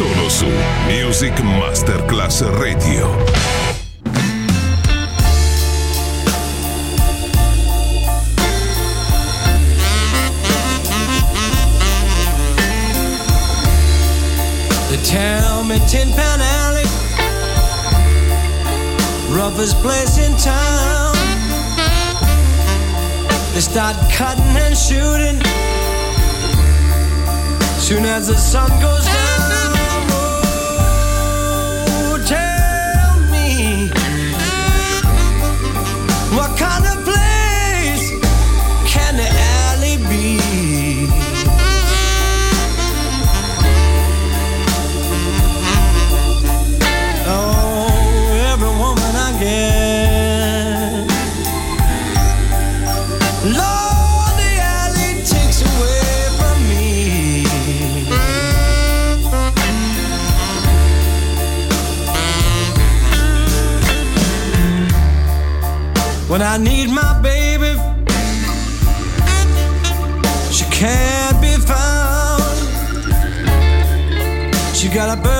Solo su Music Masterclass Radio. Tell me Tin Pan Alley, roughest place in town. They start cutting and shooting soon as the sun goes down. When I need my baby, she can't be found. She got a early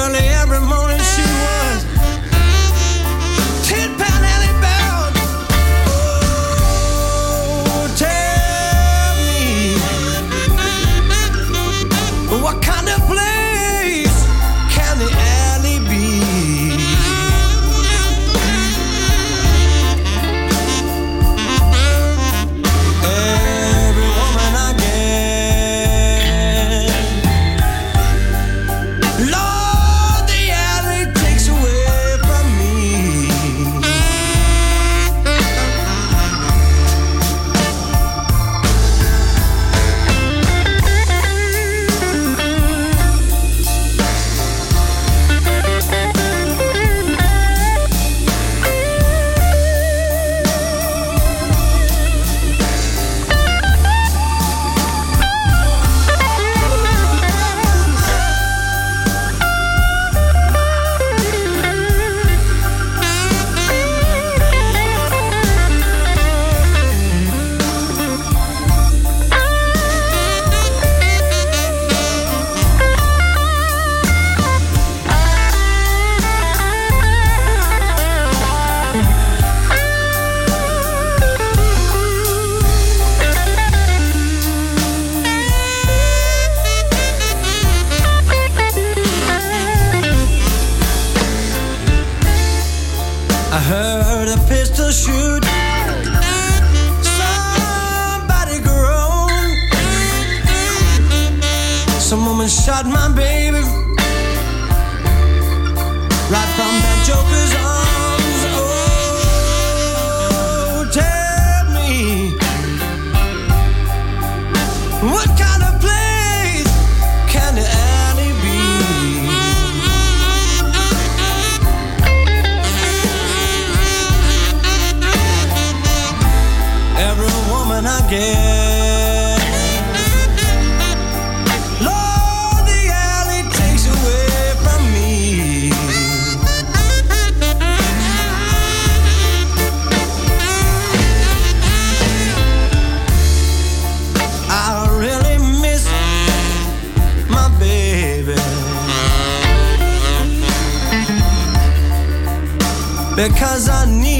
Because I need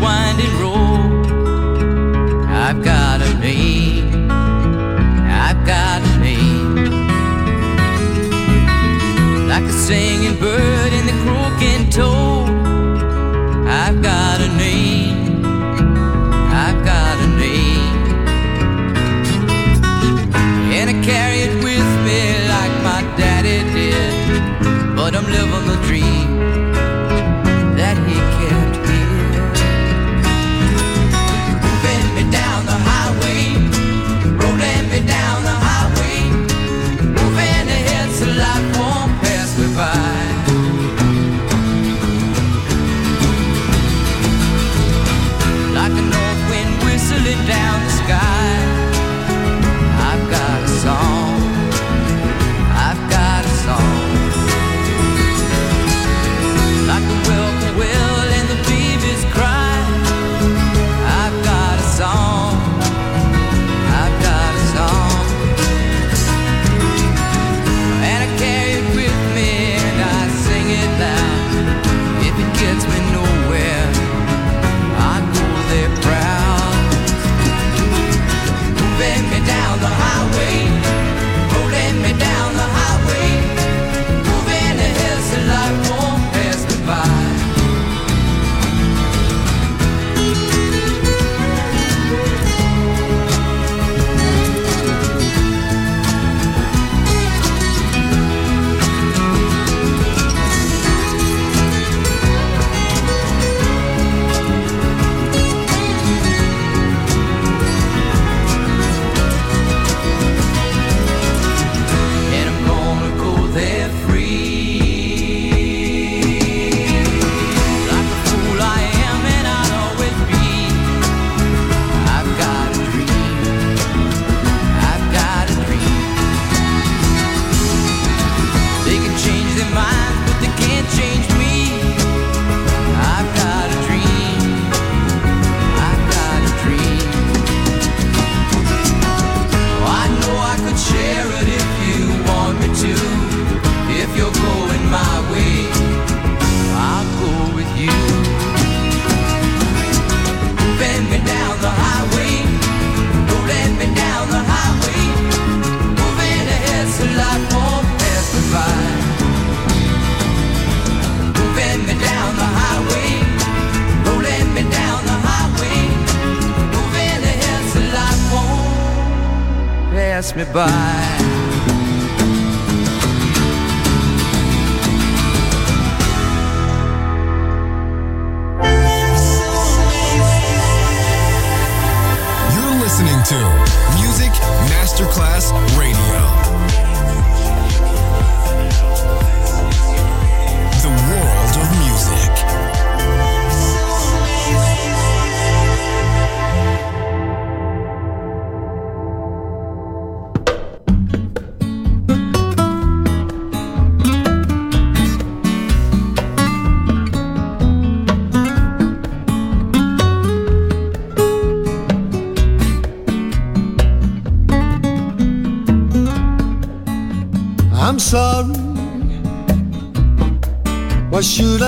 winding road. I've got a name. I've got a name. Like a singer.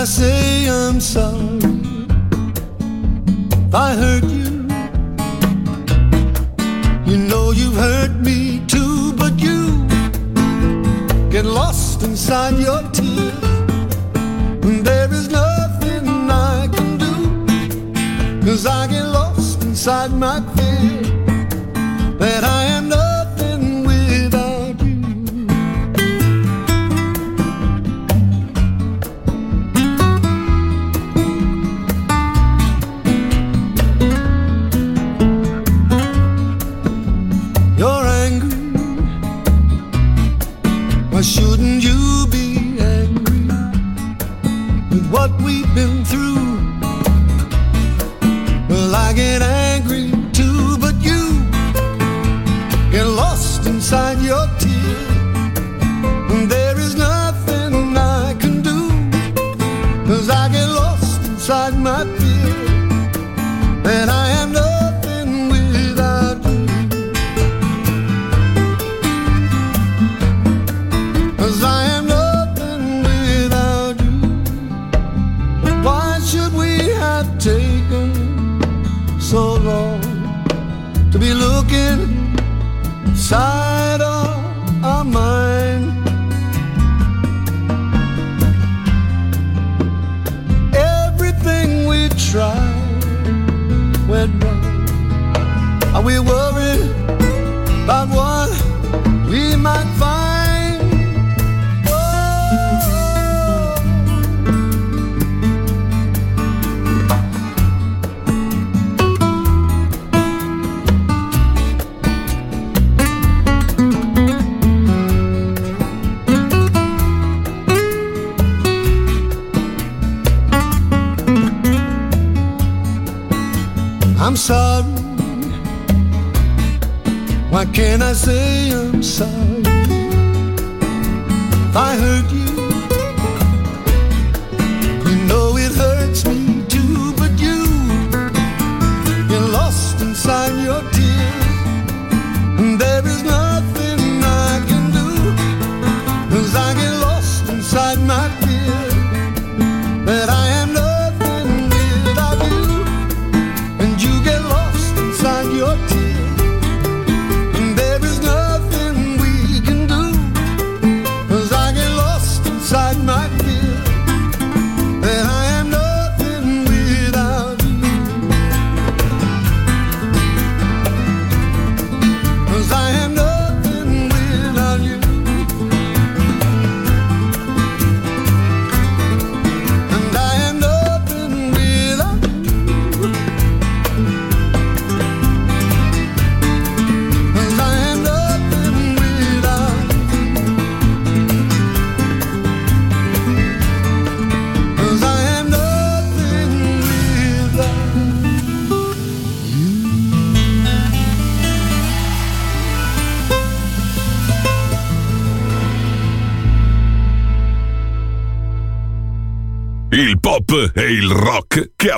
I say I'm sorry if I hurt you. You know you've hurt me too, but you get lost inside your tears. And there is nothing I can do, cause I get lost inside my fears. I heard you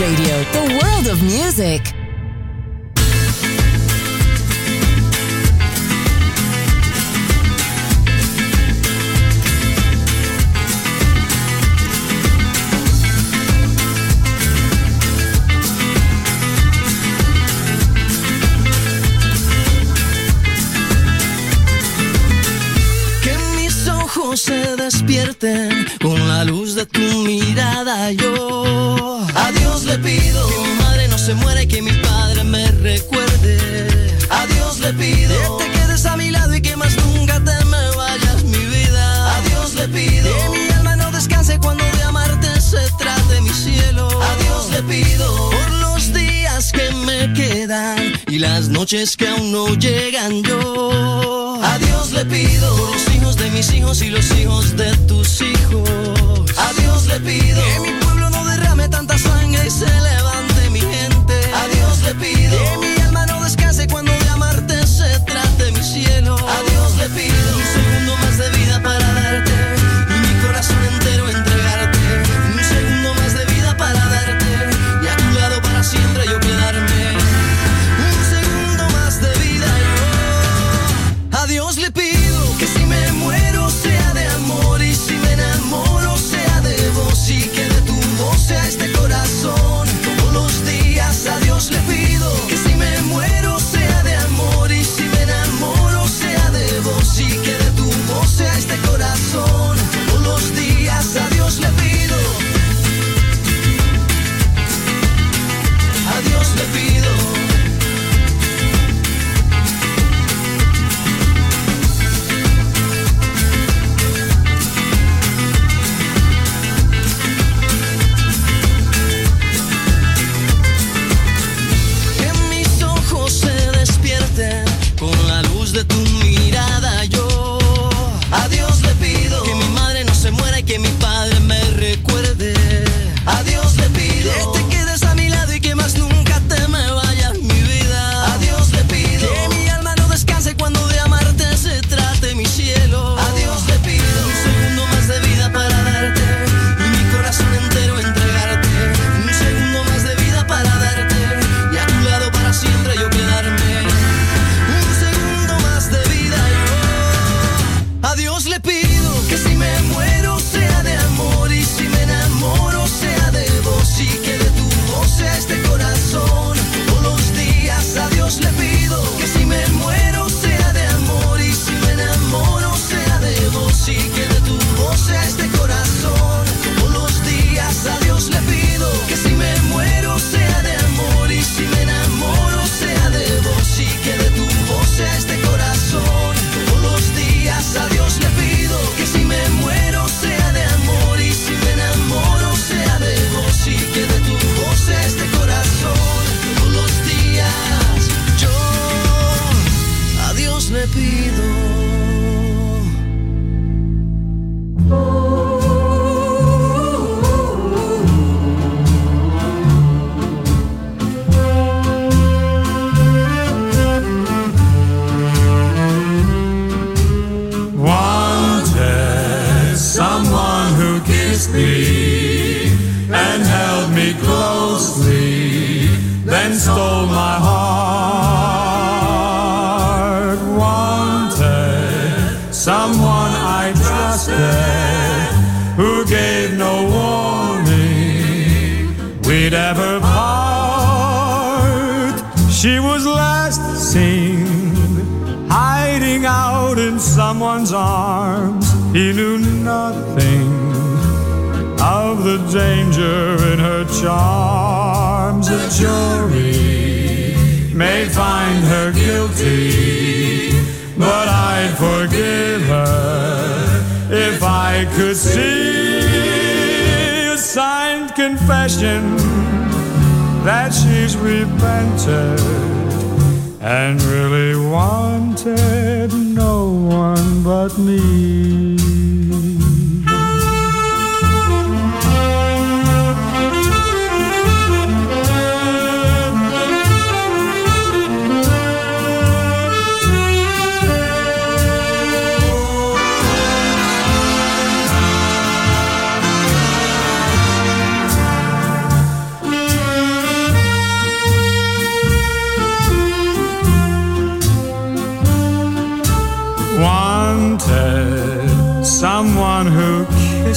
Radio, the world of music. se despierten con la luz de tu mirada. Yo se muera y que mi padre me recuerde. A Dios le pido que te quedes a mi lado y que más nunca te me vayas mi vida. A Dios le pido que mi alma no descanse cuando de amarte se trate mi cielo. A Dios le pido por los días que me quedan y las noches que aún no llegan yo. A Dios le pido por los hijos de mis hijos y los hijos de tus hijos. A Dios le pido que mi pueblo no derrame tanta sangre y se levante.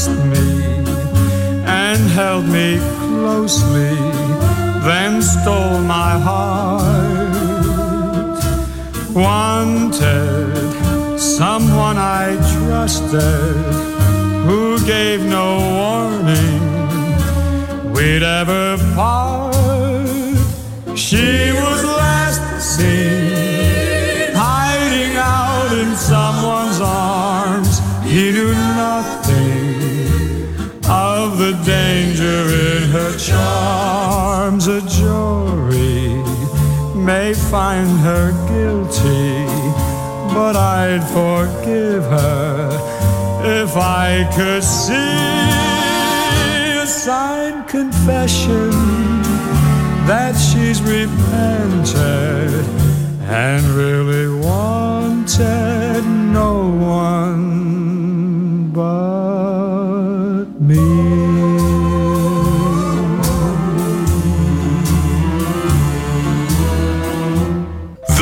Me and held me closely, then stole my heart. Wanted someone I trusted who gave no warning we'd ever part. She was last seen charms. A jury may find her guilty, but I'd forgive her if I could see a signed confession that she's repented and really wanted no one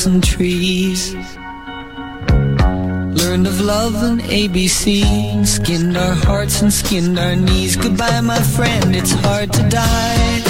hills and trees. Learned of love and ABC, skinned our hearts and skinned our knees. Goodbye, my friend, it's hard to die.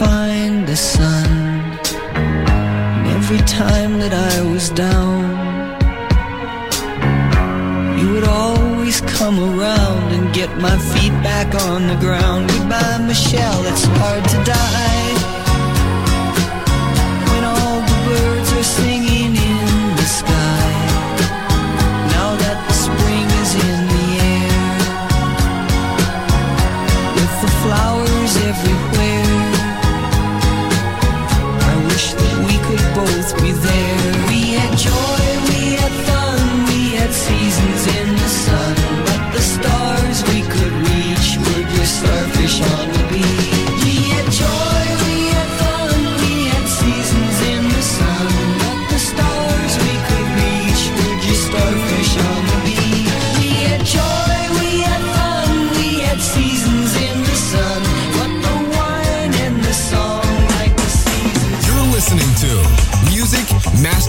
find the sun. And every time that I was down You would always come around And get my feet back on the ground. Goodbye Michelle, it's hard to die.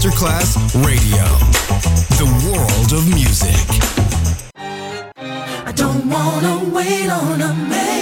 Masterclass Radio, the world of music. I don't wanna wait on a man.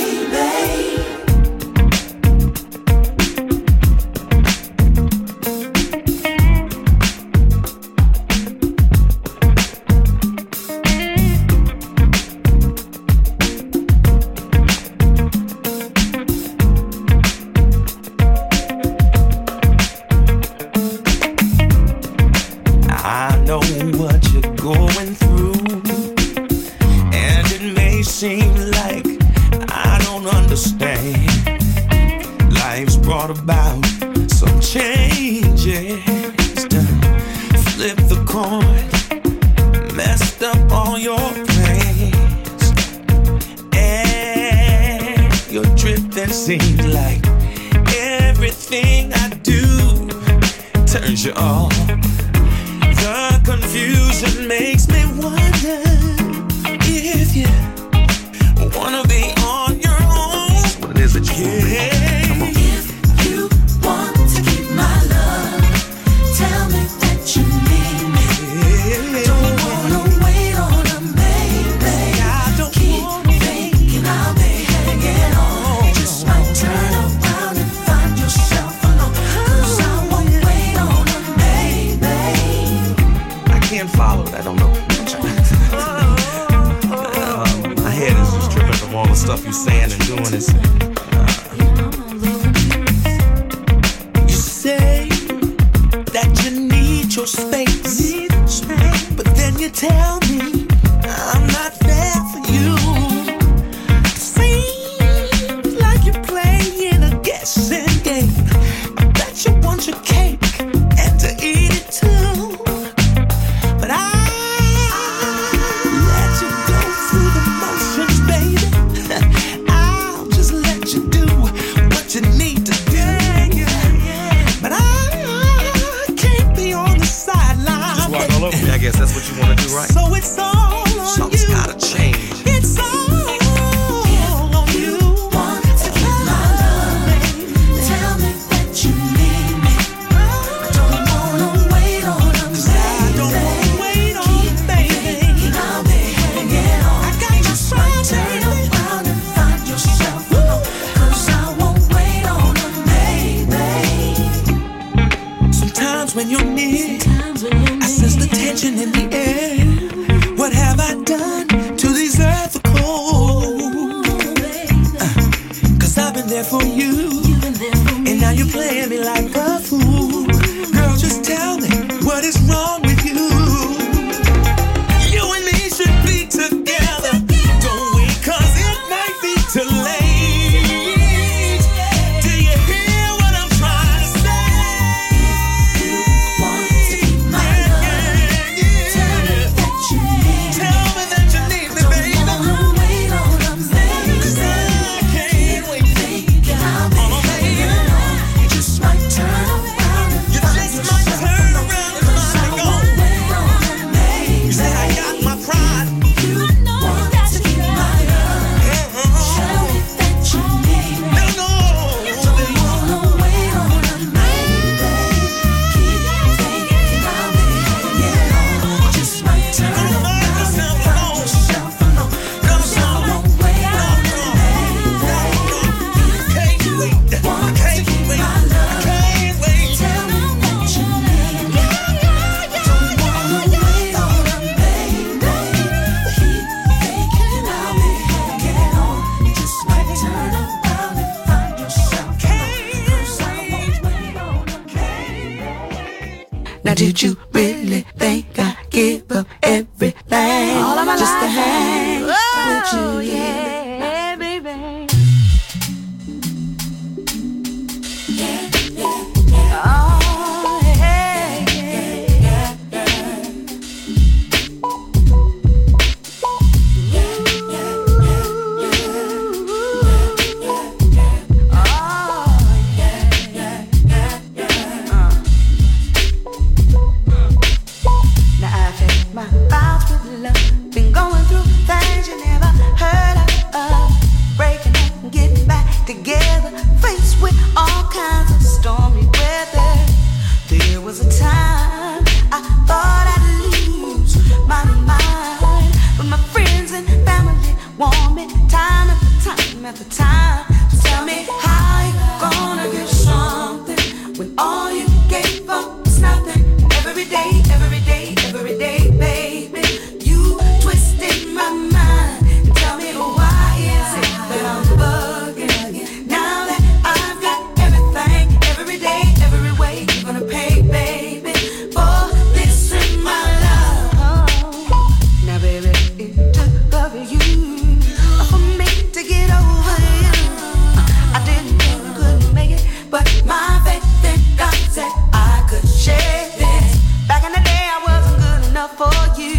for you.